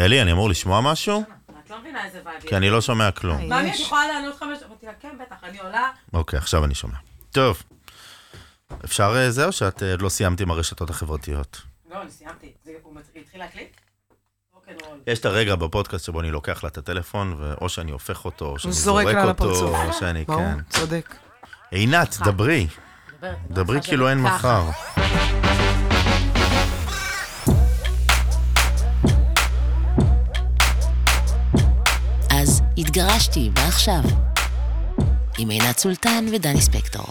אלי, אני אמור לשמוע משהו? את לא מבינה איזה וייב. כי אני לא שומע כלום. מה, אני יכולה לענות חמש? אמרתי לה, כן, בטח, אני עולה. אוקיי, עכשיו אני שומע. טוב. אפשר אה, זה, או שאת אה, לא סיימת עם הרשתות החברתיות? לא, אני סיימתי. זה- הוא התחיל להקליט? יש את הרגע בפודקאסט שבו אני לוקח לה את הטלפון, ואו שאני הופך אותו, או שאני זורק אותו. או שאני, ברור, כן. צודק. עינת, דברי. אני דברי כאילו אין. מחר. התגרשתי, מה עכשיו? עם עינת סולטן ודני ספקטור.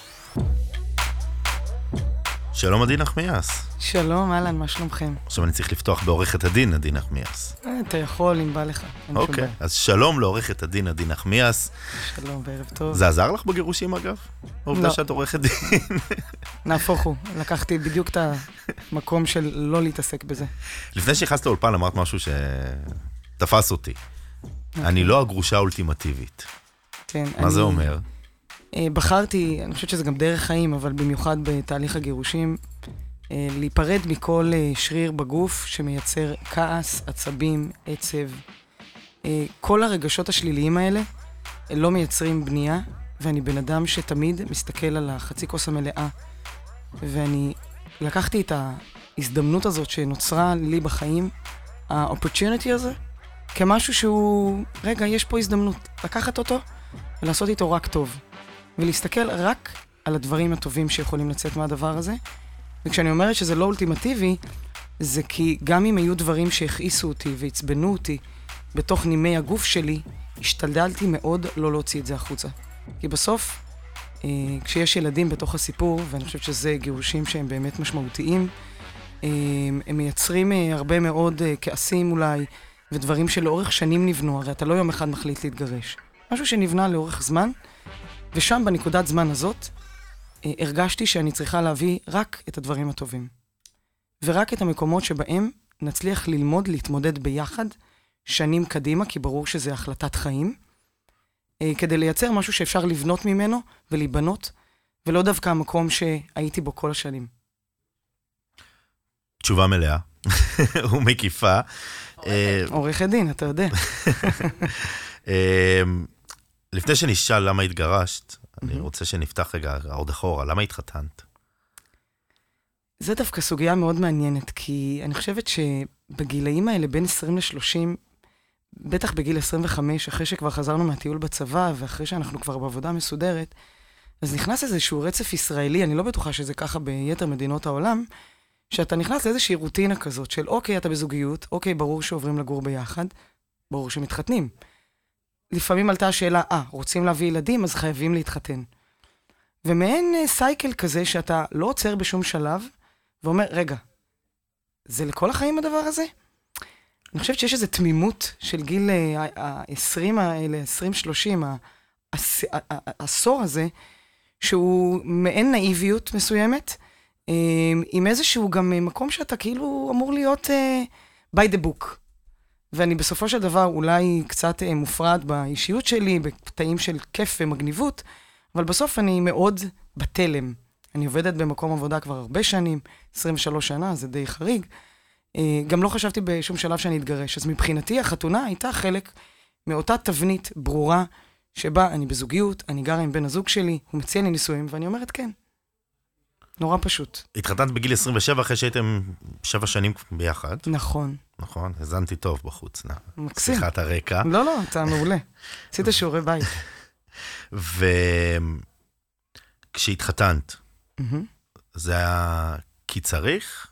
שלום עדי נחמיאס. שלום, אהלן, מה שלומכם? עכשיו אני צריך לפתוח בעורכת הדין עדי נחמיאס. אה, אתה יכול, אם בא לך. אוקיי. אז שלום לעורכת הדין עדי נחמיאס. שלום וערב טוב. זה עזר לך בגירושים אגב? העובדה לא. שאת עורכת דין. נהפוך הוא, לקחתי בדיוק את המקום של לא להתעסק בזה. לפני שנכנסת לאולפן אמרת משהו שתפס אותי. אני לא הגרושה האולטימטיבית. כן, מה זה אומר? אה, בחרתי, אני חושבת שזה גם דרך חיים, אבל במיוחד בתהליך הגירושים, אה, להיפרד מכל אה, שריר בגוף שמייצר כעס, עצבים, עצב. כל הרגשות השליליים האלה לא מייצרים בנייה, ואני בן אדם שתמיד מסתכל על החצי כוס המלאה. ואני לקחתי את ההזדמנות הזאת שנוצרה לי בחיים, ה-opportunity הזה, כמשהו שהוא, רגע, יש פה הזדמנות. לקחת אותו ולעשות איתו רק טוב. ולהסתכל רק על הדברים הטובים שיכולים לצאת מהדבר הזה. וכשאני אומרת שזה לא אולטימטיבי, זה כי גם אם היו דברים שהכעיסו אותי ועצבנו אותי בתוך נימי הגוף שלי, השתדלתי מאוד לא להוציא את זה החוצה. כי בסוף, אה, כשיש ילדים בתוך הסיפור, ואני חושבת שזה גירושים שהם באמת משמעותיים, אה, הם מייצרים אה, הרבה מאוד כעסים אולי, ודברים שלאורך שנים נבנו, הרי אתה לא יום אחד מחליט להתגרש. משהו שנבנה לאורך זמן, ושם, בנקודת זמן הזאת, אה, הרגשתי שאני צריכה להביא רק את הדברים הטובים. ורק את המקומות שבהם נצליח ללמוד להתמודד ביחד שנים קדימה, כי ברור שזה החלטת חיים, אה, כדי לייצר משהו שאפשר לבנות ממנו ולהיבנות, ולא דווקא המקום שהייתי בו כל השנים. תשובה מלאה ומקיפה. אה, עורכת דין, אתה יודע. אה, לפני שנשאל למה התגרשת, אני רוצה שנפתח רגע עוד אחורה. למה התחתנת? זה דווקא סוגיה מאוד מעניינת, כי אני חושבת שבגילאים האלה, בין 20 ל-30, בטח בגיל 25, אחרי שכבר חזרנו מהטיול בצבא, ואחרי שאנחנו כבר בעבודה מסודרת, אז נכנס איזשהו רצף ישראלי, אני לא בטוחה שזה ככה ביתר מדינות העולם, שאתה נכנס לאיזושהי רוטינה כזאת של אוקיי, אתה בזוגיות, אוקיי, ברור שעוברים לגור ביחד, ברור שמתחתנים. לפעמים עלתה השאלה, אה, רוצים להביא ילדים, אז חייבים להתחתן. ומעין אה, סייקל כזה שאתה לא עוצר בשום שלב, ואומר, רגע, זה לכל החיים הדבר הזה? אני חושבת שיש איזו תמימות של גיל ה-20 האלה, 20-30, העש- ה- ה- העשור הזה, שהוא מעין נאיביות מסוימת, אה, עם איזשהו גם מקום שאתה כאילו אמור להיות אה, by the book. ואני בסופו של דבר אולי קצת אה, מופרד באישיות שלי, בקטעים של כיף ומגניבות, אבל בסוף אני מאוד בתלם. אני עובדת במקום עבודה כבר הרבה שנים, 23 שנה, זה די חריג. אה, גם לא חשבתי בשום שלב שאני אתגרש. אז מבחינתי החתונה הייתה חלק מאותה תבנית ברורה, שבה אני בזוגיות, אני גרה עם בן הזוג שלי, הוא מציע לי נישואים, ואני אומרת כן. נורא פשוט. התחתנת בגיל 27 אחרי שהייתם שבע שנים ביחד, נכון. נכון? האזנתי טוב בחוץ. מקסים. שיחת הרקע. לא, לא, אתה מעולה. עשית שיעורי בית. וכשהתחתנת. זה היה כי צריך?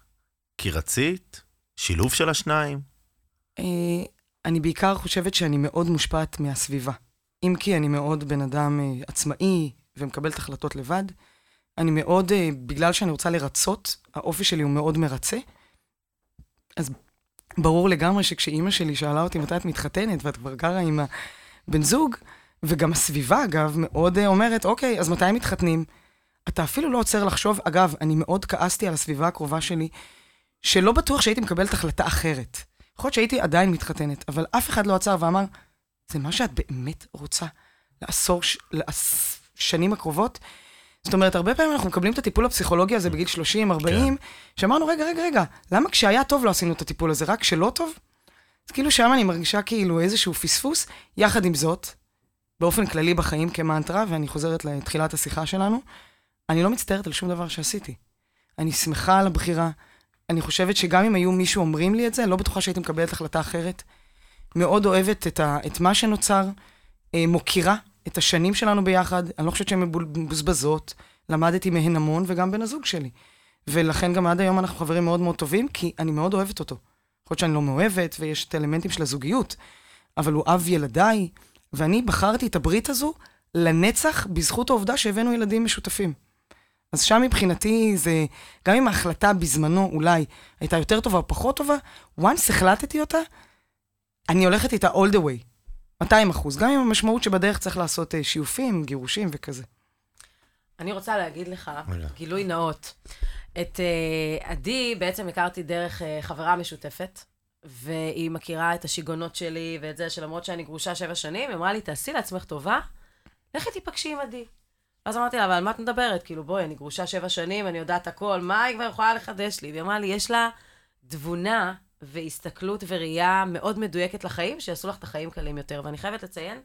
כי רצית? שילוב של השניים? אה, אני בעיקר חושבת שאני מאוד מושפעת מהסביבה. אם כי אני מאוד בן אדם אה, עצמאי ומקבלת החלטות לבד, אני מאוד, אה, בגלל שאני רוצה לרצות, האופי שלי הוא מאוד מרצה. אז ברור לגמרי שכשאימא שלי שאלה אותי מתי את מתחתנת, ואת כבר גרה עם הבן זוג, וגם הסביבה, אגב, מאוד אה, אומרת, אוקיי, אז מתי מתחתנים? אתה אפילו לא עוצר לחשוב, אגב, אני מאוד כעסתי על הסביבה הקרובה שלי, שלא בטוח שהייתי מקבלת החלטה אחרת. יכול להיות שהייתי עדיין מתחתנת, אבל אף אחד לא עצר ואמר, זה מה שאת באמת רוצה לעשור, ש... לשנים הקרובות? זאת אומרת, הרבה פעמים אנחנו מקבלים את הטיפול הפסיכולוגי הזה בגיל 30, 40, שאמרנו, רגע, רגע, רגע, למה כשהיה טוב לא עשינו את הטיפול הזה, רק כשלא טוב? אז כאילו שם אני מרגישה כאילו איזשהו פספוס. יחד עם זאת, באופן כללי בחיים כמנטרה, ואני חוזרת לתחילת השיחה שלנו, אני לא מצטערת על שום דבר שעשיתי. אני שמחה על הבחירה. אני חושבת שגם אם היו מישהו אומרים לי את זה, לא בטוחה שהייתי מקבלת החלטה אחרת. מאוד אוהבת את, ה, את מה שנוצר, אה, מוקירה את השנים שלנו ביחד, אני לא חושבת שהן מבוזבזות, למדתי מהן המון, וגם בן הזוג שלי. ולכן גם עד היום אנחנו חברים מאוד מאוד טובים, כי אני מאוד אוהבת אותו. יכול להיות שאני לא מאוהבת, ויש את האלמנטים של הזוגיות, אבל הוא אב ילדיי, ואני בחרתי את הברית הזו לנצח בזכות העובדה שהבאנו ילדים משותפים. אז שם מבחינתי זה, גם אם ההחלטה בזמנו אולי הייתה יותר טובה או פחות טובה, once החלטתי אותה, אני הולכת איתה all the way. 200 אחוז, גם עם המשמעות שבדרך צריך לעשות uh, שיופים, גירושים וכזה. אני רוצה להגיד לך, גילוי נאות. את uh, עדי בעצם הכרתי דרך uh, חברה משותפת, והיא מכירה את השיגעונות שלי ואת זה שלמרות שאני גרושה שבע שנים, היא אמרה לי, תעשי לעצמך טובה, לכי תיפגשי עם עדי. אז אמרתי לה, אבל על מה את מדברת? כאילו, בואי, אני גרושה שבע שנים, אני יודעת הכל, מה היא כבר יכולה לחדש לי? והיא אמרה לי, יש לה תבונה והסתכלות וראייה מאוד מדויקת לחיים, שיעשו לך את החיים קלים יותר. ואני חייבת לציין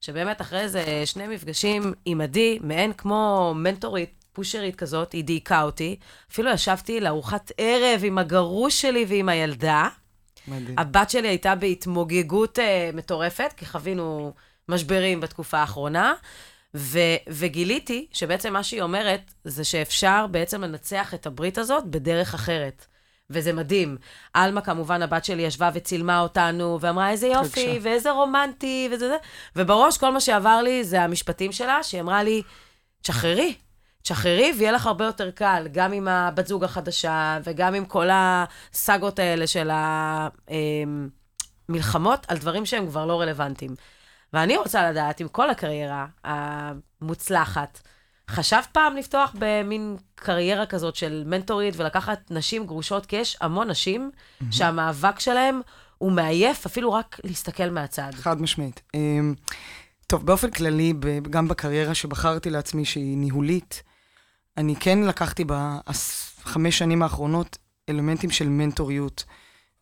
שבאמת אחרי איזה שני מפגשים עם עדי, מעין כמו מנטורית, פושרית כזאת, היא דייקה אותי. אפילו ישבתי לארוחת ערב עם הגרוש שלי ועם הילדה. מדהים. הבת שלי הייתה בהתמוגגות uh, מטורפת, כי חווינו משברים בתקופה האחרונה. ו- וגיליתי שבעצם מה שהיא אומרת, זה שאפשר בעצם לנצח את הברית הזאת בדרך אחרת. וזה מדהים. עלמה, כמובן, הבת שלי ישבה וצילמה אותנו, ואמרה, איזה יופי, בבקשה. ואיזה רומנטי, וזה זה. ובראש, כל מה שעבר לי זה המשפטים שלה, שהיא אמרה לי, תשחררי, תשחררי, ויהיה לך הרבה יותר קל, גם עם הבת זוג החדשה, וגם עם כל הסאגות האלה של המלחמות, על דברים שהם כבר לא רלוונטיים. ואני רוצה לדעת, עם כל הקריירה המוצלחת, חשבת פעם לפתוח במין קריירה כזאת של מנטורית ולקחת נשים גרושות? כי יש המון נשים mm-hmm. שהמאבק שלהם הוא מעייף, אפילו רק להסתכל מהצד. חד משמעית. אמ, טוב, באופן כללי, גם בקריירה שבחרתי לעצמי, שהיא ניהולית, אני כן לקחתי בחמש שנים האחרונות אלמנטים של מנטוריות,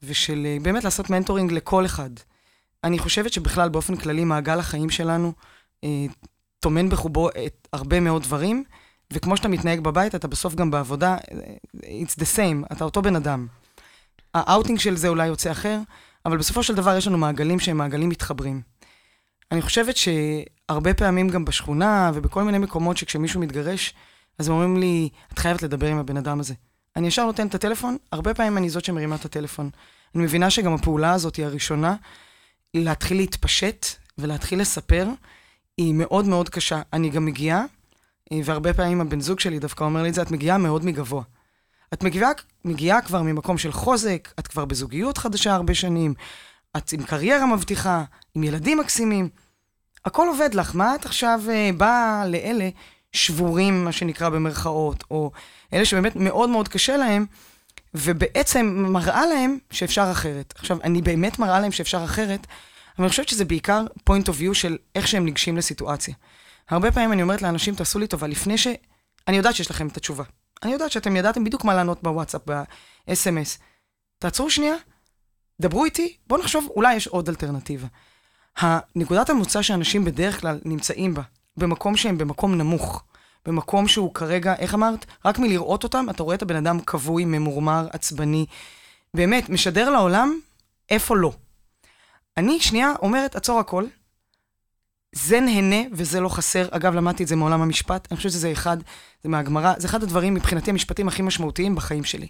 ושל אה, באמת לעשות מנטורינג לכל אחד. אני חושבת שבכלל, באופן כללי, מעגל החיים שלנו, אה, טומן בחובו את הרבה מאוד דברים, וכמו שאתה מתנהג בבית, אתה בסוף גם בעבודה, it's the same, אתה אותו בן אדם. האאוטינג של זה אולי יוצא אחר, אבל בסופו של דבר יש לנו מעגלים שהם מעגלים מתחברים. אני חושבת שהרבה פעמים גם בשכונה ובכל מיני מקומות שכשמישהו מתגרש, אז הם אומרים לי, את חייבת לדבר עם הבן אדם הזה. אני ישר נותן את הטלפון, הרבה פעמים אני זאת שמרימה את הטלפון. אני מבינה שגם הפעולה הזאת היא הראשונה, להתחיל להתפשט ולהתחיל לספר, היא מאוד מאוד קשה. אני גם מגיעה, אה, והרבה פעמים הבן זוג שלי דווקא אומר לי את זה, את מגיעה מאוד מגבוה. את מגיעה, מגיעה כבר ממקום של חוזק, את כבר בזוגיות חדשה הרבה שנים, את עם קריירה מבטיחה, עם ילדים מקסימים. הכל עובד לך, מה את עכשיו אה, באה לאלה שבורים, מה שנקרא במרכאות, או אלה שבאמת מאוד מאוד קשה להם, ובעצם מראה להם שאפשר אחרת. עכשיו, אני באמת מראה להם שאפשר אחרת, אבל אני חושבת שזה בעיקר point of view של איך שהם ניגשים לסיטואציה. הרבה פעמים אני אומרת לאנשים, תעשו לי טובה, לפני ש... אני יודעת שיש לכם את התשובה. אני יודעת שאתם ידעתם בדיוק מה לענות בוואטסאפ, ב-SMS. תעצרו שנייה, דברו איתי, בואו נחשוב, אולי יש עוד אלטרנטיבה. הנקודת המוצא שאנשים בדרך כלל נמצאים בה, במקום שהם במקום נמוך, במקום שהוא כרגע, איך אמרת? רק מלראות אותם, אתה רואה את הבן אדם כבוי, ממורמר, עצבני. באמת, משדר לעולם איפה לא. אני שנייה אומרת, עצור הכל. זה נהנה וזה לא חסר. אגב, למדתי את זה מעולם המשפט. אני חושבת שזה אחד, זה מהגמרא, זה אחד הדברים מבחינתי המשפטים הכי משמעותיים בחיים שלי.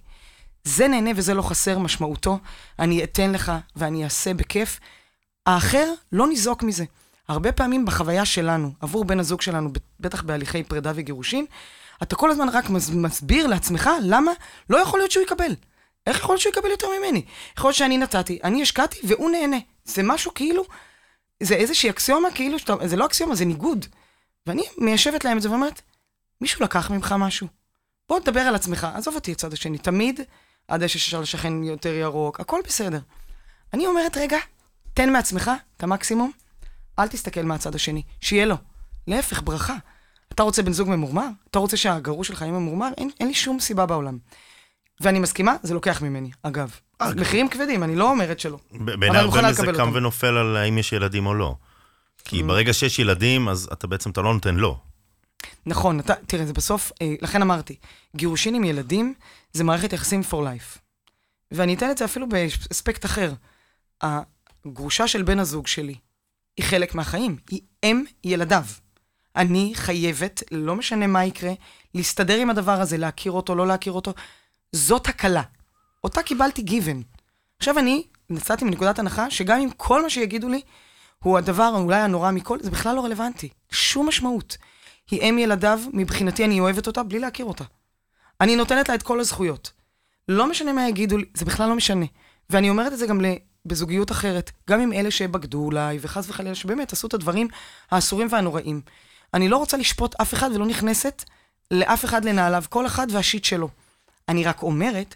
זה נהנה וזה לא חסר משמעותו, אני אתן לך ואני אעשה בכיף. האחר, לא ניזוק מזה. הרבה פעמים בחוויה שלנו, עבור בן הזוג שלנו, בטח בהליכי פרידה וגירושין, אתה כל הזמן רק מסביר לעצמך למה לא יכול להיות שהוא יקבל. איך יכול להיות שהוא יקבל יותר ממני? יכול להיות שאני נתתי, אני השקעתי והוא נהנה. זה משהו כאילו, זה איזושהי אקסיומה כאילו, שאתה, זה לא אקסיומה, זה ניגוד. ואני מיישבת להם את זה ואומרת, מישהו לקח ממך משהו. בוא תדבר על עצמך, עזוב אותי הצד השני. תמיד הדשא של השכן יותר ירוק, הכל בסדר. אני אומרת, רגע, תן מעצמך את המקסימום, אל תסתכל מהצד השני, שיהיה לו. להפך, ברכה. אתה רוצה בן זוג ממורמר? אתה רוצה שהגרוש שלך יהיה ממורמר? אין, אין לי שום סיבה בעולם. ואני מסכימה, זה לוקח ממני, אגב. אה, מחירים כבדים, אני לא אומרת שלא. ב- אבל בעיניי אני הרבה מזה קם אותם. ונופל על האם יש ילדים או לא. כי Mm. ברגע שיש ילדים, אז אתה בעצם, אתה לא נותן לו. נכון, אתה, תראה, זה בסוף, אה, לכן אמרתי, גירושין עם ילדים זה מערכת יחסים for life. ואני אתן את זה אפילו באספקט אחר. הגרושה של בן הזוג שלי היא חלק מהחיים, היא אם ילדיו. אני חייבת, לא משנה מה יקרה, להסתדר עם הדבר הזה, להכיר אותו, לא להכיר אותו. זאת הקלה. אותה קיבלתי גיוון. עכשיו אני נסעתי מנקודת הנחה שגם אם כל מה שיגידו לי הוא הדבר אולי הנורא מכל, זה בכלל לא רלוונטי. שום משמעות. היא אם ילדיו, מבחינתי אני אוהבת אותה בלי להכיר אותה. אני נותנת לה את כל הזכויות. לא משנה מה יגידו לי, זה בכלל לא משנה. ואני אומרת את זה גם בזוגיות אחרת, גם עם אלה שבגדו אולי, וחס וחלילה, שבאמת עשו את הדברים האסורים והנוראים. אני לא רוצה לשפוט אף אחד ולא נכנסת לאף אחד לנעליו, כל אחד והשיט שלו. אני רק אומרת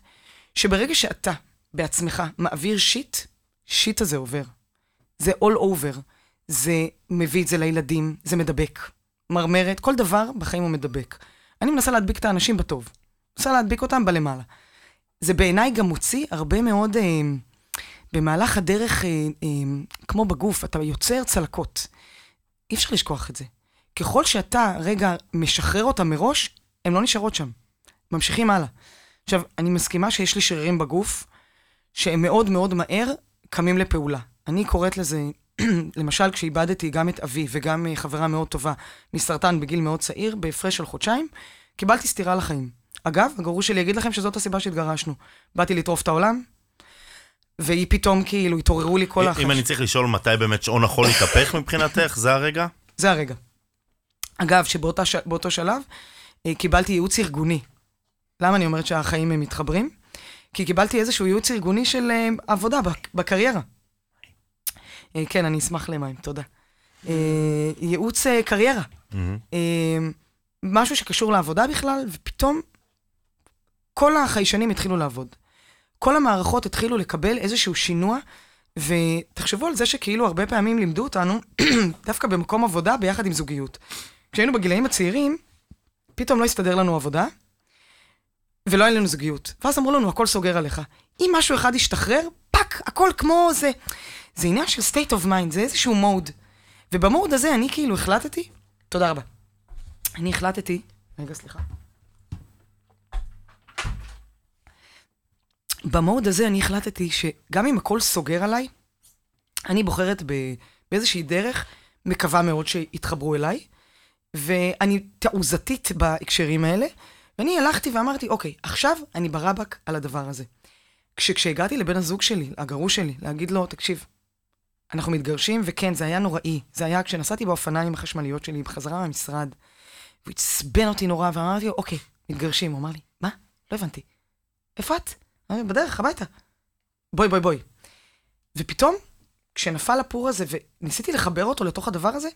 שברגע שאתה בעצמך מעביר שיט, שיט הזה עובר. זה all over. זה מביא את זה לילדים, זה מדבק. מרמרת, כל דבר בחיים הוא מדבק. אני מנסה להדביק את האנשים בטוב. מנסה להדביק אותם בלמעלה. זה בעיניי גם מוציא הרבה מאוד, אה, במהלך הדרך, אה, אה, כמו בגוף, אתה יוצר צלקות. אי אפשר לשכוח את זה. ככל שאתה רגע משחרר אותם מראש, הן לא נשארות שם. ממשיכים הלאה. עכשיו, אני מסכימה שיש לי שרירים בגוף, שהם מאוד מאוד מהר קמים לפעולה. אני קוראת לזה, למשל, כשאיבדתי גם את אבי וגם אה, חברה מאוד טובה מסרטן בגיל מאוד צעיר, בהפרש של חודשיים, קיבלתי סטירה לחיים. אגב, הגרוש שלי יגיד לכם שזאת הסיבה שהתגרשנו. באתי לטרוף את העולם, והיא פתאום כאילו, התעוררו לי כל החש... אם אני צריך לשאול מתי באמת שעון החול התהפך מבחינתך, זה הרגע? זה הרגע. אגב, שבאותו שלב אה, קיבלתי ייעוץ ארגוני. למה אני אומרת שהחיים הם מתחברים? כי קיבלתי איזשהו ייעוץ ארגוני של אה, עבודה בק... בקריירה. אה, כן, אני אשמח למים, תודה. אה, ייעוץ קריירה. אה, משהו שקשור לעבודה בכלל, ופתאום כל החיישנים התחילו לעבוד. כל המערכות התחילו לקבל איזשהו שינוע, ותחשבו על זה שכאילו הרבה פעמים לימדו אותנו, דווקא במקום עבודה ביחד עם זוגיות. כשהיינו בגילאים הצעירים, פתאום לא הסתדר לנו עבודה, ולא היה לנו זוגיות. ואז אמרו לנו, הכל סוגר עליך. אם משהו אחד ישתחרר, פאק, הכל כמו זה. זה עניין של state of mind, זה איזשהו מוד. ובמוד הזה אני כאילו החלטתי, תודה רבה. אני החלטתי, רגע, סליחה. במוד הזה אני החלטתי שגם אם הכל סוגר עליי, אני בוחרת ב, באיזושהי דרך, מקווה מאוד שיתחברו אליי, ואני תעוזתית בהקשרים האלה, ואני הלכתי ואמרתי, אוקיי, עכשיו אני ברבק על הדבר הזה. כש, כשהגעתי לבן הזוג שלי, הגרוש שלי, להגיד לו, תקשיב, אנחנו מתגרשים, וכן, זה היה נוראי. זה היה כשנסעתי באופניים החשמליות שלי בחזרה מהמשרד, והוא עצבן אותי נורא, ואמרתי לו, אוקיי, מתגרשים. הוא אמר לי, מה? לא הבנתי. איפה את? אמרתי, בדרך, הביתה. בואי, בואי, בואי. ופתאום, כשנפל הפור הזה, וניסיתי לחבר אותו לתוך הדבר הזה,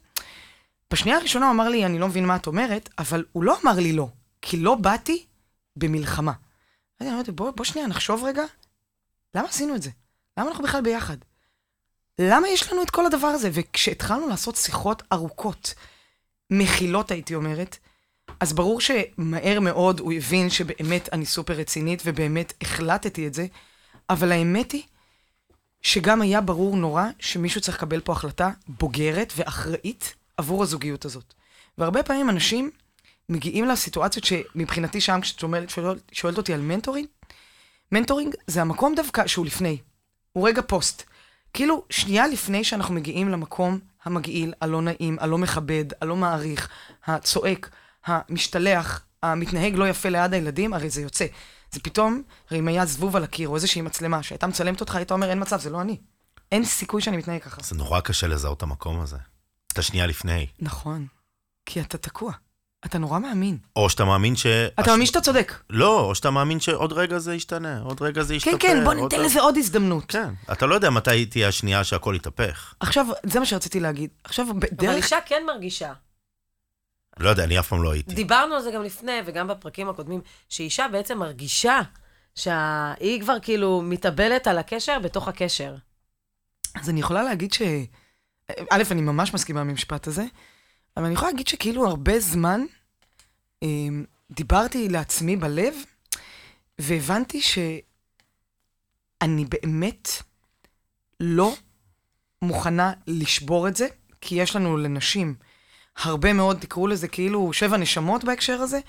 בשנייה הראשונה הוא אמר לי, אני לא מבין מה את אומרת, אבל הוא לא אמר לי לא, כי לא באתי במלחמה. אני אמרתי, בוא, בוא שנייה, נחשוב רגע, למה עשינו את זה? למה אנחנו בכלל ביחד? למה יש לנו את כל הדבר הזה? וכשהתחלנו לעשות שיחות ארוכות, מכילות הייתי אומרת, אז ברור שמהר מאוד הוא הבין שבאמת אני סופר רצינית ובאמת החלטתי את זה, אבל האמת היא שגם היה ברור נורא שמישהו צריך לקבל פה החלטה בוגרת ואחראית עבור הזוגיות הזאת. והרבה פעמים אנשים מגיעים לסיטואציות שמבחינתי שם, כשאת שואלת, שואלת, שואלת אותי על mentoring, mentoring זה המקום דווקא שהוא לפני. הוא רגע פוסט. כאילו, שנייה לפני שאנחנו מגיעים למקום המגעיל, הלא נעים, הלא מכבד, הלא מעריך, הצועק, המשתלח, המתנהג לא יפה ליד הילדים, הרי זה יוצא. זה פתאום, הרי אם היה זבוב על הקיר או איזושהי מצלמה שהייתה מצלמת אותך, היית אומר, אין מצב, זה לא אני. אין סיכוי שאני מתנהג ככה. זה נורא קשה לזהות את המקום הזה. את השנייה לפני. נכון. כי אתה תקוע. אתה נורא מאמין. או שאתה מאמין ש... אתה מאמין שאתה צודק. לא, או שאתה מאמין שעוד רגע זה ישתנה, עוד רגע זה ישתפר. כן, כן, בוא ניתן לזה עוד הזדמנות. כן, אתה לא יודע מתי תהיה השנייה שהכל יתהפך. עכשיו, זה מה שרציתי להגיד. עכשיו, אבל בדרך... אישה כן מרגישה. לא יודע, אני אף פעם לא הייתי. דיברנו על זה גם לפני, וגם בפרקים הקודמים, שאישה בעצם מרגישה שהיא כבר כאילו מתאבלת על הקשר בתוך הקשר. אז אני יכולה להגיד ש... א', אני ממש מסכימה עם המשפט הזה, אבל אני יכולה להגיד שכאילו הרבה זמן אה, דיברתי לעצמי בלב, והבנתי שאני באמת לא מוכנה לשבור את זה, כי יש לנו לנשים הרבה מאוד, תקראו לזה כאילו שבע נשמות בהקשר הזה.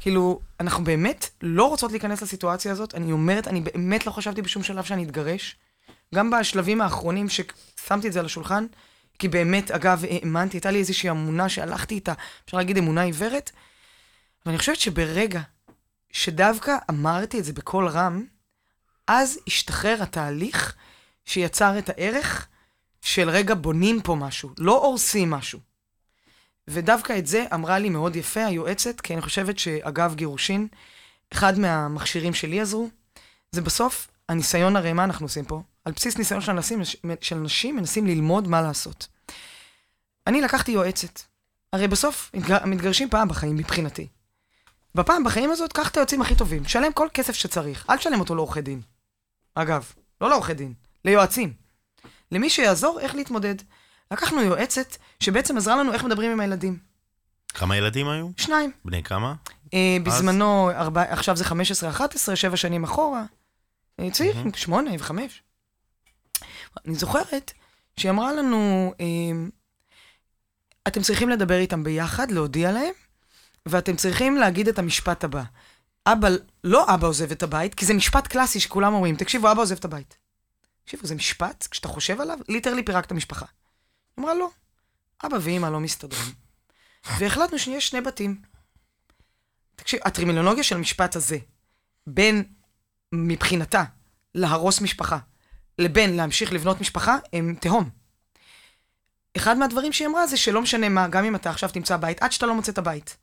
כאילו, אנחנו באמת לא רוצות להיכנס לסיטואציה הזאת. אני אומרת, אני באמת לא חשבתי בשום שלב שאני אתגרש. גם בשלבים האחרונים ששמתי את זה על השולחן, כי באמת, אגב, האמנתי, הייתה לי איזושהי אמונה שהלכתי איתה, אפשר להגיד אמונה עיוורת, ואני חושבת שברגע שדווקא אמרתי את זה בקול רם, אז השתחרר התהליך שיצר את הערך של רגע בונים פה משהו, לא הורסים משהו. ודווקא את זה אמרה לי מאוד יפה היועצת, כי אני חושבת שאגב גירושין, אחד מהמכשירים שלי עזרו, זה בסוף הניסיון, הרי מה אנחנו עושים פה? על בסיס ניסיון של אנשים, של אנשים מנסים ללמוד מה לעשות. אני לקחתי יועצת. הרי בסוף מתגרשים פעם בחיים מבחינתי. בפעם בחיים הזאת, קח את היועצים הכי טובים, שלם כל כסף שצריך, אל תשלם אותו לעורכי דין. אגב, לא לעורכי דין, ליועצים. למי שיעזור איך להתמודד. לקחנו יועצת שבעצם עזרה לנו איך מדברים עם הילדים. כמה ילדים היו? שניים. בני כמה? אה, בזמנו, ארבע, עכשיו זה 15-11, שבע שנים אחורה. אה, צעיר, mm-hmm. שמונה וחמש. אני זוכרת שהיא אמרה לנו, אה, אתם צריכים לדבר איתם ביחד, להודיע להם, ואתם צריכים להגיד את המשפט הבא. אבא, לא אבא עוזב את הבית, כי זה משפט קלאסי שכולם אומרים, תקשיבו, אבא עוזב את הבית. תקשיבו, זה משפט, כשאתה חושב עליו, ליטרלי פירק את המשפחה. היא אמרה, לא, אבא ואמא לא מסתדרים. והחלטנו שיש שני בתים. תקשיב, הטרימינולוגיה של המשפט הזה, בין, מבחינתה, להרוס משפחה, לבין להמשיך לבנות משפחה, הם תהום. אחד מהדברים שהיא אמרה זה שלא משנה מה, גם אם אתה עכשיו תמצא בית, עד שאתה לא מוצא את הבית,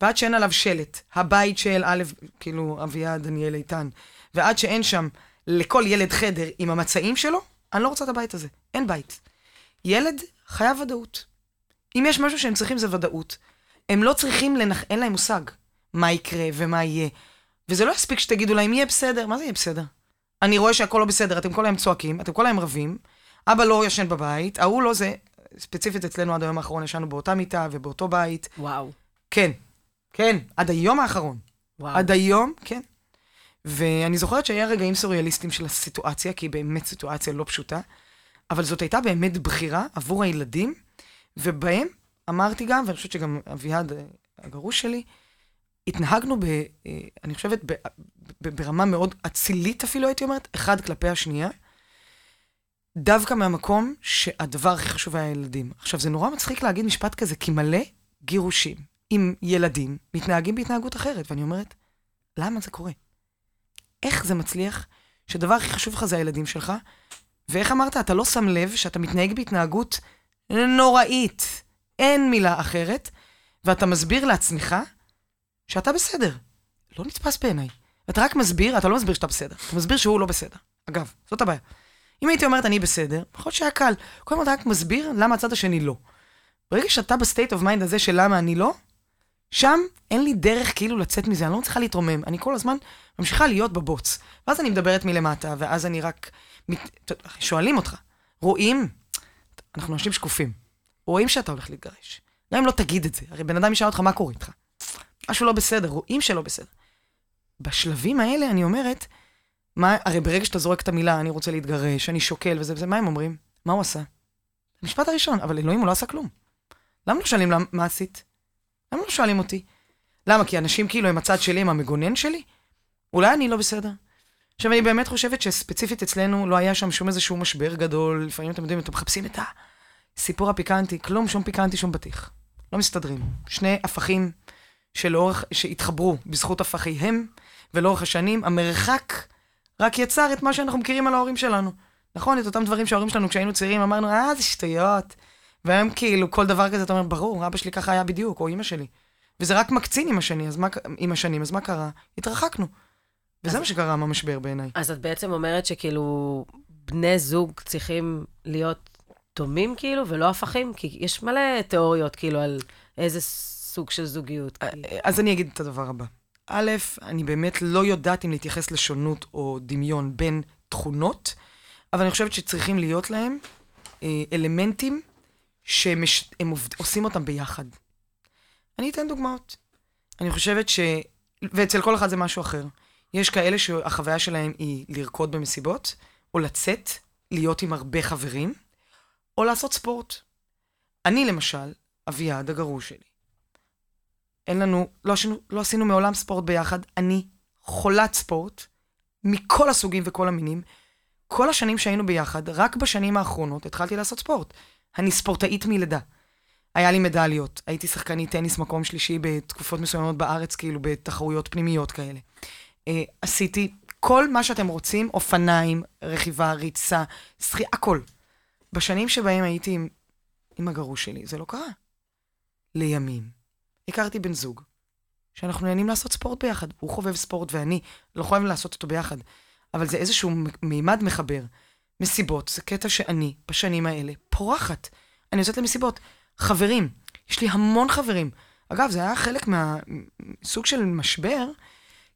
ועד שאין עליו שלט, הבית של א', כאילו, אביעד, דניאל איתן, ועד שאין שם לכל ילד חדר עם המצעים שלו, אני לא רוצה את הבית הזה. אין בית. ילד חייב ודאות. אם יש משהו שהם צריכים זה ודאות. הם לא צריכים, לנח... אין להם מושג מה יקרה ומה יהיה. וזה לא יספיק שתגידו להם, יהיה בסדר, מה זה יהיה בסדר? אני רואה שהכל לא בסדר, אתם כל היום צועקים, אתם כל היום רבים, אבא לא ישן בבית, ההוא לא זה, ספציפית אצלנו עד היום האחרון ישנו באותה מיטה ובאותו בית. וואו. כן, כן, עד היום האחרון. וואו. עד היום, כן. ואני זוכרת שהיה רגעים סוריאליסטיים של הסיטואציה, כי היא באמת סיטואציה לא פשוטה, אבל זאת הייתה באמת בחירה עבור הילדים, ובהם אמרתי גם, ואני חושבת שגם אביעד, הגרוש שלי, התנהגנו, ב, אה, אני חושבת, ב, ב, ברמה מאוד אצילית אפילו, הייתי אומרת, אחד כלפי השנייה, דווקא מהמקום שהדבר הכי חשוב היה הילדים. עכשיו, זה נורא מצחיק להגיד משפט כזה, כי מלא גירושים עם ילדים מתנהגים בהתנהגות אחרת, ואני אומרת, למה זה קורה? איך זה מצליח שהדבר הכי חשוב לך זה הילדים שלך, ואיך אמרת, אתה לא שם לב שאתה מתנהג בהתנהגות נוראית, אין מילה אחרת, ואתה מסביר לעצמך שאתה בסדר. לא נתפס בעיניי. אתה רק מסביר, אתה לא מסביר שאתה בסדר, אתה מסביר שהוא לא בסדר. אגב, זאת הבעיה. אם הייתי אומרת אני בסדר, יכול להיות שהיה קל. כל הזמן אתה רק מסביר למה הצד השני לא. ברגע שאתה ב state of mind הזה של למה אני לא, שם אין לי דרך כאילו לצאת מזה, אני לא צריכה להתרומם, אני כל הזמן ממשיכה להיות בבוץ. ואז אני מדברת מלמטה, ואז אני רק... שואלים אותך, רואים? אנחנו אנשים שקופים. רואים שאתה הולך להתגרש. גם אם לא תגיד את זה, הרי בן אדם ישאל אותך מה קורה איתך. משהו לא בסדר, רואים שלא בסדר. בשלבים האלה אני אומרת, מה, הרי ברגע שאתה זורק את המילה, אני רוצה להתגרש, אני שוקל וזה וזה, מה הם אומרים? מה הוא עשה? המשפט הראשון, אבל אלוהים הוא לא עשה כלום. למה לא שואלים למה, מה עשית? למה לא שואלים אותי? למה? כי אנשים כאילו הם הצד שלי, הם המגונן שלי? אולי אני לא בסדר. עכשיו, אני באמת חושבת שספציפית אצלנו לא היה שם שום איזשהו משבר גדול. לפעמים אתם יודעים, אתם מחפשים את הסיפור הפיקנטי, כלום, שום פיקנטי, שום בטיח. לא מסתדרים. שני הפכים שלאורך, שהתחברו בזכות הפכיהם, ולאורך השנים, המרחק רק יצר את מה שאנחנו מכירים על ההורים שלנו. נכון? את אותם דברים שההורים שלנו כשהיינו צעירים אמרנו, אה, זה שטויות. והם כאילו, כל דבר כזה, אתה אומר, ברור, אבא שלי ככה היה בדיוק, או אמא שלי. וזה רק מקצין עם השני, אז מה, עם השנים, אז מה קרה? התרחקנו. וזה מה שקרה עם המשבר בעיניי. אז את בעצם אומרת שכאילו, בני זוג צריכים להיות דומים כאילו, ולא הפכים? כי יש מלא תיאוריות כאילו על איזה סוג של זוגיות. אה, אז אני אגיד את הדבר הבא. א', אני באמת לא יודעת אם להתייחס לשונות או דמיון בין תכונות, אבל אני חושבת שצריכים להיות להם אה, אלמנטים שהם עובד, עושים אותם ביחד. אני אתן דוגמאות. אני חושבת ש... ואצל כל אחד זה משהו אחר. יש כאלה שהחוויה שלהם היא לרקוד במסיבות, או לצאת, להיות עם הרבה חברים, או לעשות ספורט. אני למשל, אביעד הגרוש שלי. אין לנו, לא עשינו, לא עשינו מעולם ספורט ביחד. אני חולת ספורט, מכל הסוגים וכל המינים. כל השנים שהיינו ביחד, רק בשנים האחרונות התחלתי לעשות ספורט. אני ספורטאית מלידה. היה לי מדליות, הייתי שחקנית טניס מקום שלישי בתקופות מסוימות בארץ, כאילו בתחרויות פנימיות כאלה. אה, עשיתי כל מה שאתם רוצים, אופניים, רכיבה, ריצה, שחייה, הכל. בשנים שבהם הייתי עם, עם הגרוש שלי, זה לא קרה. לימים, הכרתי בן זוג, שאנחנו נהנים לעשות ספורט ביחד. הוא חובב ספורט ואני לא חייבים לעשות אותו ביחד. אבל זה איזשהו מימד מחבר. מסיבות, זה קטע שאני, בשנים האלה, פורחת. אני יוצאת למסיבות. חברים, יש לי המון חברים. אגב, זה היה חלק מהסוג של משבר.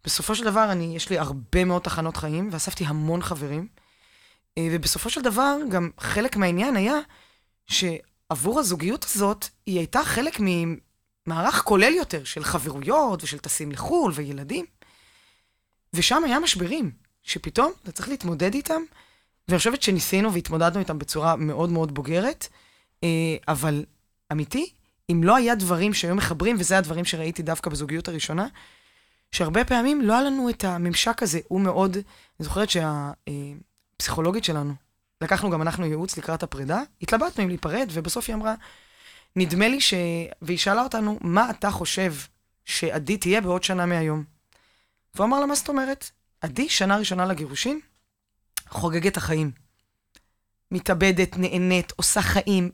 בסופו של דבר, אני, יש לי הרבה מאוד תחנות חיים, ואספתי המון חברים. אה, ובסופו של דבר, גם חלק מהעניין היה שעבור הזוגיות הזאת, היא הייתה חלק ממערך כולל יותר של חברויות ושל טסים לחו"ל וילדים. ושם היה משברים, שפתאום אתה צריך להתמודד איתם, ואני חושבת שניסינו והתמודדנו איתם בצורה מאוד מאוד בוגרת, אה, אבל אמיתי, אם לא היה דברים שהיו מחברים, וזה הדברים שראיתי דווקא בזוגיות הראשונה, שהרבה פעמים לא היה לנו את הממשק הזה. הוא מאוד, אני זוכרת שהפסיכולוגית שלנו, לקחנו גם אנחנו ייעוץ לקראת הפרידה, התלבטנו אם להיפרד, ובסוף היא אמרה, נדמה לי ש... והיא שאלה אותנו, מה אתה חושב שעדי תהיה בעוד שנה מהיום? והוא אמר לה, מה זאת אומרת? עדי, שנה ראשונה לגירושין, חוגגת החיים. מתאבדת, נהנית, עושה חיים,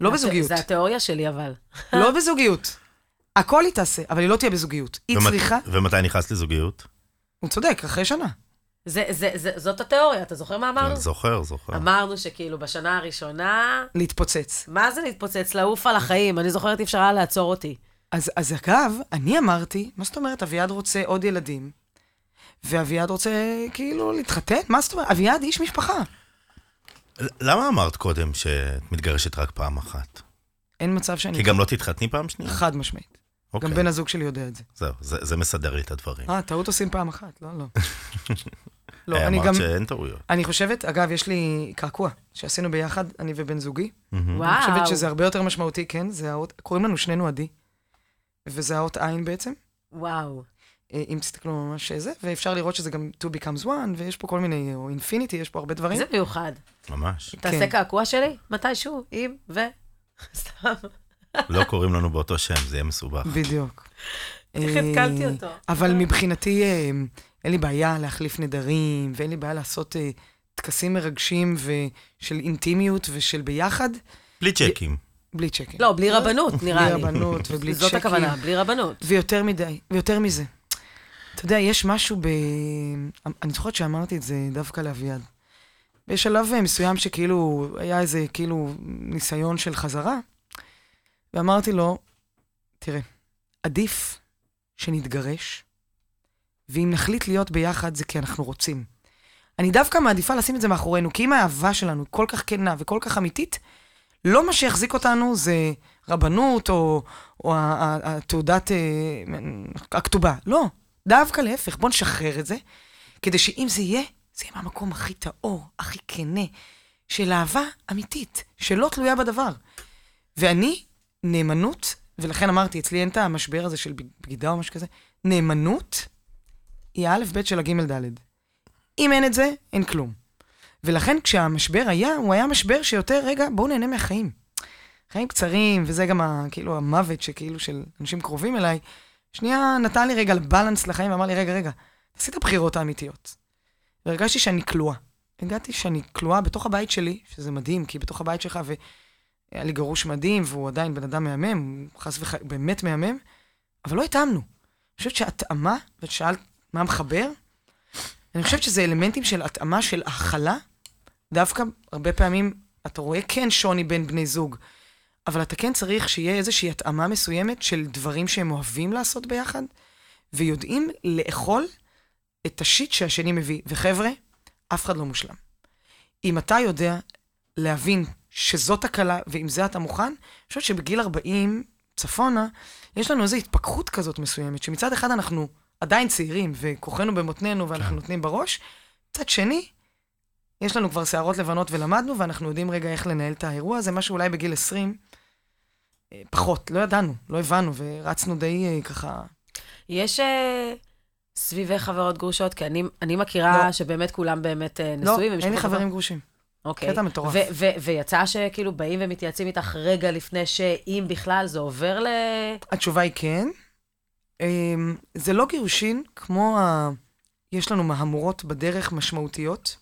לא בזוגיות. זה התיאוריה שלי, אבל. לא בזוגיות. הכל היא תעשה, אבל היא לא תהיה בזוגיות. היא ומת- צריכה... ומתי נכנסת לזוגיות? הוא צודק, אחרי שנה. זה, זה, זה, זאת התיאוריה, אתה זוכר מה אמרנו? זוכר, זוכר. אמרנו שכאילו בשנה הראשונה, להתפוצץ. מה זה להתפוצץ? לעוף על החיים. אני זוכרת, אי אפשר היה לעצור אותי. אז, אז אגב, אני אמרתי, מה זאת אומרת, אביעד רוצה עוד ילדים, ואביעד רוצה כאילו להתחתן? מה זאת אומרת? אביעד איש משפחה. למה אמרת קודם שאת מתגרשת רק פעם אחת? אין מצב שאני... כי גם לא תתחתני פעם שנייה? חד משמעית. אוקיי. גם בן הזוג שלי יודע את זה. זהו, זה זה מסדר לי את הדברים. אה, טעות עושים פעם אחת, לא, לא. לא, אה, אני אמרת גם... שאין טעויות. אני חושבת, אגב, יש לי קעקוע שעשינו ביחד, אני ובן זוגי. מהמם. וואו. אני חושבת שזה הרבה יותר משמעותי, כן? זה האות, קוראים לנו שנינו עדי, וזה האות עין בעצם, וואו. אה, אם תסתכלו ממש זה, ואפשר לראות שזה גם 2 becomes 1, ויש פה כל מיני, או אינפיניטי, יש פה הרבה דברים. זה מיוחד. ממש. תעשה כן. קעקוע שלי? מתישהו, אם, ו... סתם. לא קוראים לנו באותו שם, זה יהיה מסובך. בדיוק. איך אה, התקלתי אותו? אבל מבחינתי, אה, אין לי בעיה להחליף נדרים, ואין לי בעיה לעשות אה, טקסים מרגשים ושל אינטימיות ושל ביחד, בלי צ'קים. בלי צ'קים. לא, בלי רבנות, נראה לי. בלי רבנות ובלי זאת צ'קים. הכוונה, בלי רבנות. ויותר מדי, ויותר מזה. אתה יודע, יש משהו ב... אני זוכרת שאמרתי את זה דווקא לאביעד. בשלב מסוים שכאילו, היה איזה כאילו ניסיון של חזרה, ואמרתי לו, תראה, עדיף שנתגרש, ואם נחליט להיות ביחד זה כי אנחנו רוצים. אני דווקא מעדיפה לשים את זה מאחורינו, כי אם האהבה שלנו כל כך כנה וכל כך אמיתית, לא מה שיחזיק אותנו זה רבנות או, או התעודת אה, הכתובה. לא, דווקא להפך, בוא נשחרר את זה, כדי שאם זה יהיה, זה יהיה מהמקום הכי טהור, הכי כנה, של אהבה אמיתית, שלא תלויה בדבר. ואני, נאמנות, ולכן אמרתי, אצלי אין את המשבר הזה של בגידה או משהו כזה, נאמנות היא האלף בית של הגימל דלת. אם אין את זה, אין כלום. ולכן כשהמשבר היה, הוא היה משבר שיותר, רגע, בואו נהנה מהחיים. חיים קצרים, וזה גם ה, כאילו המוות שכאילו של אנשים קרובים אליי, שנייה נתן לי רגע בלנס לחיים ואמר לי, רגע, רגע, תעשי את הבחירות האמיתיות. והרגשתי שאני כלואה. הגעתי שאני כלואה בתוך הבית שלי, שזה מדהים, כי בתוך הבית שלך, והיה לי גרוש מדהים, והוא עדיין בן אדם מהמם, חס וחלילה, באמת מהמם, אבל לא התאמנו. אני חושבת שהתאמה, ואת שאלת מה מחבר, אני חושבת שזה אלמנטים של התאמה, של הכלה. דווקא הרבה פעמים אתה רואה כן שוני בין בני זוג, אבל אתה כן צריך שיהיה איזושהי התאמה מסוימת של דברים שהם אוהבים לעשות ביחד, ויודעים לאכול את השיט שהשני מביא. וחבר'ה, אף אחד לא מושלם. אם אתה יודע להבין שזאת הקלה, ועם זה אתה מוכן, אני חושבת שבגיל 40 צפונה, יש לנו איזו התפכחות כזאת מסוימת, שמצד אחד אנחנו עדיין צעירים, וכוחנו במותנינו ואנחנו כן. נותנים בראש. מצד שני, יש לנו כבר שערות לבנות ולמדנו, ואנחנו יודעים רגע איך לנהל את האירוע הזה, מה שאולי בגיל 20, אה, פחות, לא ידענו, לא הבנו, ורצנו די אה, ככה... יש אה, סביבי חברות גרושות? כי אני, אני מכירה לא. שבאמת כולם באמת לא, נשואים. אין לי חברים גרושים. אוקיי. קטע מטורף. ו- ו- ויצא שכאילו באים ומתייעצים איתך רגע לפני שאם בכלל זה עובר ל... התשובה היא כן. אמ, זה לא גירושין כמו ה... יש לנו מהמורות בדרך משמעותיות.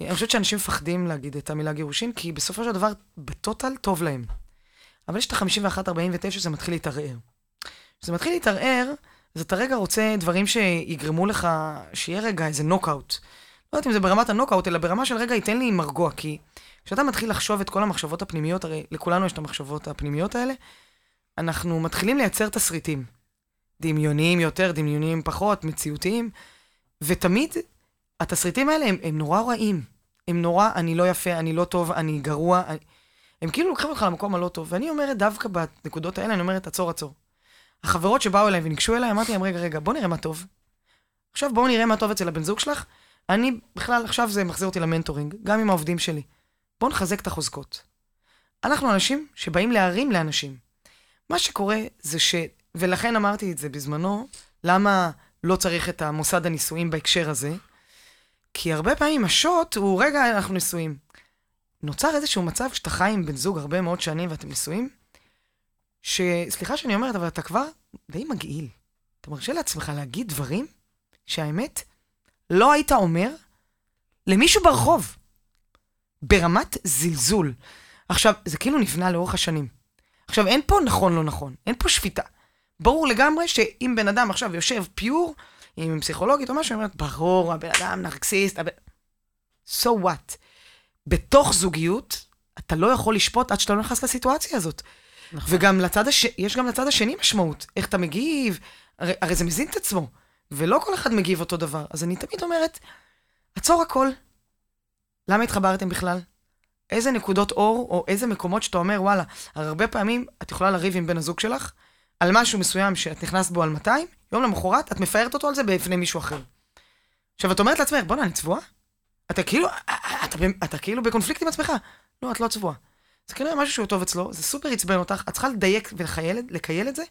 אני חושבת שאנשים מפחדים להגיד את המילה גירושין, כי בסופו של דבר, בטוטל, טוב להם. אבל יש את ה-51-49, זה מתחיל להתערער. כשזה מתחיל להתערער, אז אתה רגע רוצה דברים שיגרמו לך, שיהיה רגע איזה נוקאוט. לא יודעת אם זה ברמת הנוקאוט, אלא ברמה של רגע, ייתן לי מרגוע, כי כשאתה מתחיל לחשוב את כל המחשבות הפנימיות, הרי לכולנו יש את המחשבות הפנימיות האלה, אנחנו מתחילים לייצר תסריטים. דמיוניים יותר, דמיוניים פחות, מציאותיים, ותמיד התסריטים האלה הם, הם נורא רעים. הם נורא, אני לא יפה, אני לא טוב, אני גרוע. אני... הם כאילו לוקחים אותך למקום הלא טוב. ואני אומרת, דווקא בנקודות האלה, אני אומרת, עצור, עצור. החברות שבאו אליי וניגשו אליי, אמרתי להם, רגע, רגע, בוא נראה מה טוב. עכשיו בואו נראה מה טוב אצל הבן זוג שלך. אני, בכלל, עכשיו זה מחזיר אותי ל mentoring, גם עם העובדים שלי. בואו נחזק את החוזקות. אנחנו אנשים שבאים להרים לאנשים. מה שקורה זה ש... ולכן אמרתי את זה בזמנו, למה לא צריך את המוסד הנישואים בהקשר הזה? כי הרבה פעמים השוט הוא, רגע, אנחנו נשואים. נוצר איזשהו מצב שאתה חי עם בן זוג הרבה מאוד שנים ואתם נשואים, שסליחה שאני אומרת, אבל אתה כבר די מגעיל. אתה מרשה לעצמך להגיד דברים שהאמת לא היית אומר למישהו ברחוב, ברמת זלזול. עכשיו, זה כאילו נבנה לאורך השנים. עכשיו, אין פה נכון לא נכון, אין פה שפיטה. ברור לגמרי שאם בן אדם עכשיו יושב פיור, עם פסיכולוגית או משהו, היא אומרת, ברור, הבן אדם נרקסיסט, הבן... So what? בתוך זוגיות, אתה לא יכול לשפוט עד שאתה לא נכנס לסיטואציה הזאת. נכון. וגם לצד הש... יש גם לצד השני משמעות, איך אתה מגיב, הרי, הרי זה מזין את עצמו, ולא כל אחד מגיב אותו דבר. אז אני תמיד אומרת, עצור הכל. למה התחברתם בכלל? איזה נקודות אור, או איזה מקומות שאתה אומר, וואלה, הרי הרבה פעמים את יכולה לריב עם בן הזוג שלך על משהו מסוים שאת נכנסת בו על 200, יום למחרת את מפארת אותו על זה בפני מישהו אחר. עכשיו, את אומרת לעצמך, בוא'נה, אני צבועה? אתה כאילו, אתה, אתה, אתה כאילו בקונפליקט עם עצמך. לא, את לא צבועה. זה כנראה משהו שהוא טוב אצלו, זה סופר עצבן אותך, את צריכה לדייק ולקייל את זה,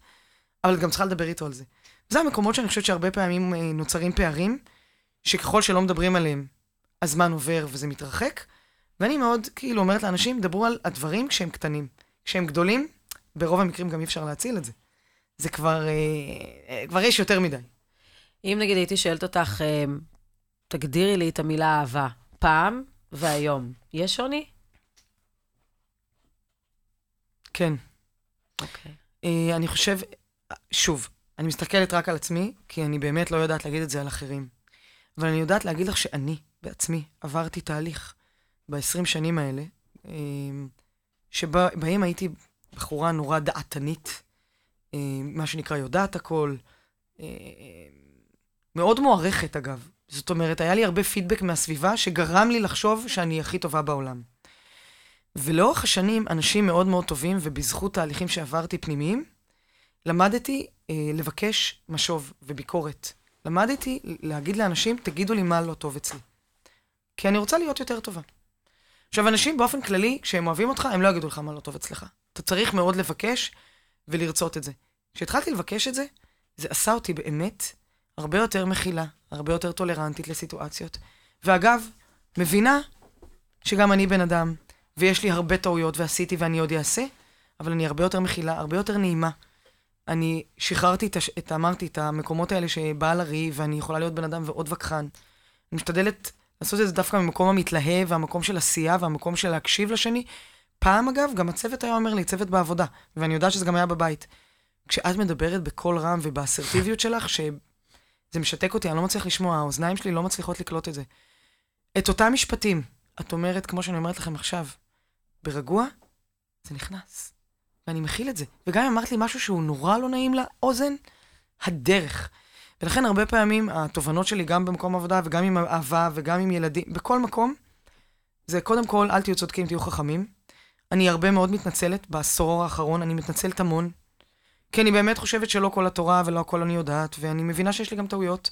אבל את גם צריכה לדבר איתו על זה. זה המקומות שאני חושבת שהרבה פעמים אה, נוצרים פערים, שככל שלא מדברים עליהם, הזמן עובר וזה מתרחק, ואני מאוד כאילו אומרת לאנשים, דברו על הדברים כשהם קטנים. כשהם גדולים, ברוב המקרים גם אי אפשר להציל את זה. זה כבר, אה, אה, כבר יש יותר מדי. אם נגיד הייתי שואלת אותך, אה, תגדירי לי את המילה אהבה, פעם והיום, יש שוני? כן. אוקיי. אה, אני חושב, שוב, אני מסתכלת רק על עצמי, כי אני באמת לא יודעת להגיד את זה על אחרים. אבל אני יודעת להגיד לך שאני, בעצמי, עברתי תהליך ב-20 שנים האלה, שבהם הייתי בחורה נורא דעתנית, מה שנקרא יודעת הכל, אה, מאוד מוערכת אגב. זאת אומרת, היה לי הרבה פידבק מהסביבה שגרם לי לחשוב שאני הכי טובה בעולם. ולאורך השנים, אנשים מאוד מאוד טובים, ובזכות תהליכים שעברתי פנימיים, למדתי אה, לבקש משוב וביקורת. למדתי להגיד לאנשים, תגידו לי מה לא טוב אצלי. כי אני רוצה להיות יותר טובה. עכשיו, אנשים באופן כללי, כשהם אוהבים אותך, הם לא יגידו לך מה לא טוב אצלך. אתה צריך מאוד לבקש ולרצות את זה. כשהתחלתי לבקש את זה, זה עשה אותי באמת הרבה יותר מכילה, הרבה יותר טולרנטית לסיטואציות. ואגב, מבינה שגם אני בן אדם, ויש לי הרבה טעויות ועשיתי ואני עוד אעשה, אבל אני הרבה יותר מכילה, הרבה יותר נעימה. אני שחררתי את, הש... את אמרתי, את המקומות האלה שבא לריב, ואני יכולה להיות בן אדם ועוד וכחן. אני משתדלת לעשות את זה דווקא ממקום המתלהב, והמקום של עשייה, והמקום של להקשיב לשני. פעם, אגב, גם הצוות היה אומר לי, צוות בעבודה, ואני יודעת שזה גם היה בבית. כשאת מדברת בקול רם ובאסרטיביות שלך, שזה משתק אותי, אני לא מצליח לשמוע, האוזניים שלי לא מצליחות לקלוט את זה. את אותם משפטים, את אומרת, כמו שאני אומרת לכם עכשיו, ברגוע, זה נכנס. ואני מכיל את זה. וגם אם אמרת לי משהו שהוא נורא לא נעים לאוזן, הדרך. ולכן הרבה פעמים התובנות שלי, גם במקום עבודה וגם עם אהבה וגם עם ילדים, בכל מקום, זה קודם כל, אל תהיו צודקים, תהיו חכמים. אני הרבה מאוד מתנצלת בעשור האחרון, אני מתנצלת המון, כי אני באמת חושבת שלא כל התורה ולא הכל אני יודעת, ואני מבינה שיש לי גם טעויות.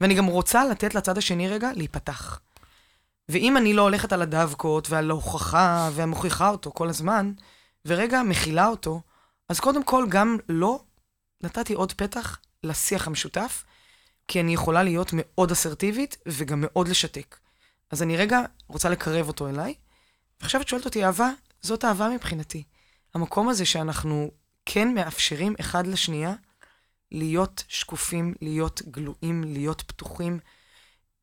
ואני גם רוצה לתת לצד השני רגע להיפתח. ואם אני לא הולכת על הדווקות ועל ההוכחה ומוכיחה אותו כל הזמן, ורגע מכילה אותו, אז קודם כל גם לא נתתי עוד פתח לשיח המשותף, כי אני יכולה להיות מאוד אסרטיבית וגם מאוד לשתק. אז אני רגע רוצה לקרב אותו אליי. ועכשיו את שואלת אותי, אהבה, זאת אהבה מבחינתי. המקום הזה שאנחנו כן מאפשרים אחד לשנייה להיות שקופים, להיות גלויים, להיות פתוחים.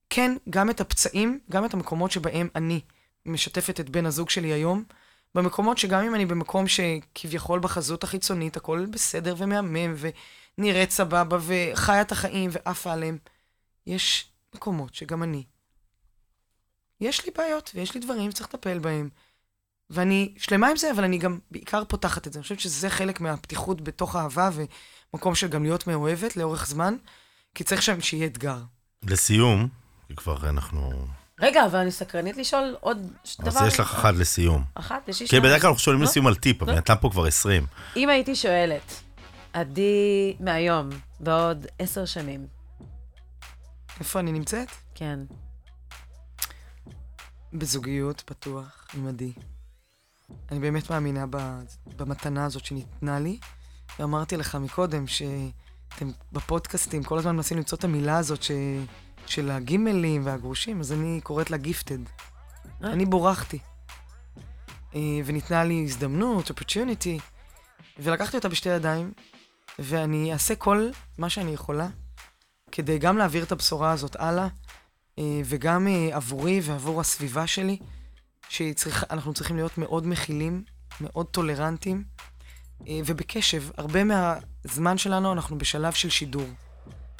כן, גם את הפצעים, גם את המקומות שבהם אני משתפת את בן הזוג שלי היום, במקומות שגם אם אני במקום שכביכול בחזות החיצונית הכל בסדר ומהמם ונראית סבבה וחיה את החיים ועפה עליהם, יש מקומות שגם אני. יש לי בעיות ויש לי דברים שצריך לטפל בהם. ואני שלמה עם זה, אבל אני גם בעיקר פותחת את זה. אני חושבת שזה חלק מהפתיחות בתוך אהבה ומקום של גם להיות מאוהבת לאורך זמן, כי צריך שם שיהיה אתגר. לסיום, כי כבר אנחנו... רגע, אבל אני סקרנית לשאול עוד דבר. אז יש לך אחד לסיום. אחת? יש לי כי שניים. בדרך כלל אנחנו שואלים לא? לסיום על טיפ, אבל לא? נתן פה כבר 20. אם הייתי שואלת, עדי מהיום, בעוד עשר שנים, איפה אני נמצאת? כן, בזוגיות, פתוח, עם עדי. אני באמת מאמינה במתנה הזאת שניתנה לי, ואמרתי לך מקודם שאתם בפודקאסטים כל הזמן מנסים למצוא את המילה הזאת ש... של הגימלים והגרושים, אז אני קוראת לה גיפטד. אה. אני בורחתי. אה, וניתנה לי הזדמנות, opportunity, ולקחתי אותה בשתי ידיים, ואני אעשה כל מה שאני יכולה כדי גם להעביר את הבשורה הזאת הלאה, אה, וגם עבורי ועבור הסביבה שלי, שאנחנו צריכים להיות מאוד מכילים, מאוד טולרנטים, אה, ובקשב. הרבה מהזמן שלנו אנחנו בשלב של שידור,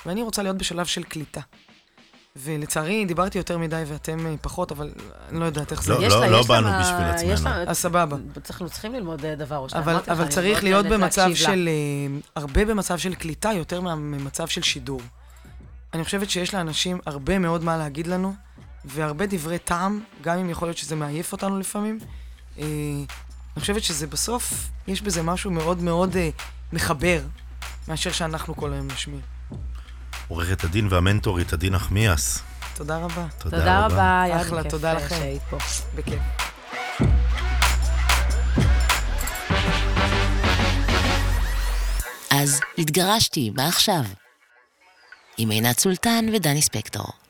ואני רוצה להיות בשלב של קליטה. ולצערי, דיברתי יותר מדי ואתם אה, פחות, אבל אני לא יודעת איך זה. לא, יש לה- לא יש לה באנו בשביל יש עצמנו. אז סבבה. אנחנו צריכים ללמוד אה, דבר או שניים. אבל, צריך להיות במצב. של... הרבה במצב של קליטה יותר ממצב של שידור. אני חושבת שיש לאנשים הרבה מאוד מה להגיד לנו, והרבה דברי טעם, גם אם יכול להיות שזה מעייף אותנו לפעמים. אה, אני חושבת שזה בסוף, יש בזה משהו מאוד מאוד אה, מחבר, מאשר שאנחנו כל היום נשמיע. עורכת הדין והמנטורית עדי נחמיאס. תודה רבה. תודה, תודה רבה, היה אחלה, תודה לכם. שהיית פה. בכיף. אז התגרשתי, מה עכשיו? עם עינת סולטן ודני ספקטור.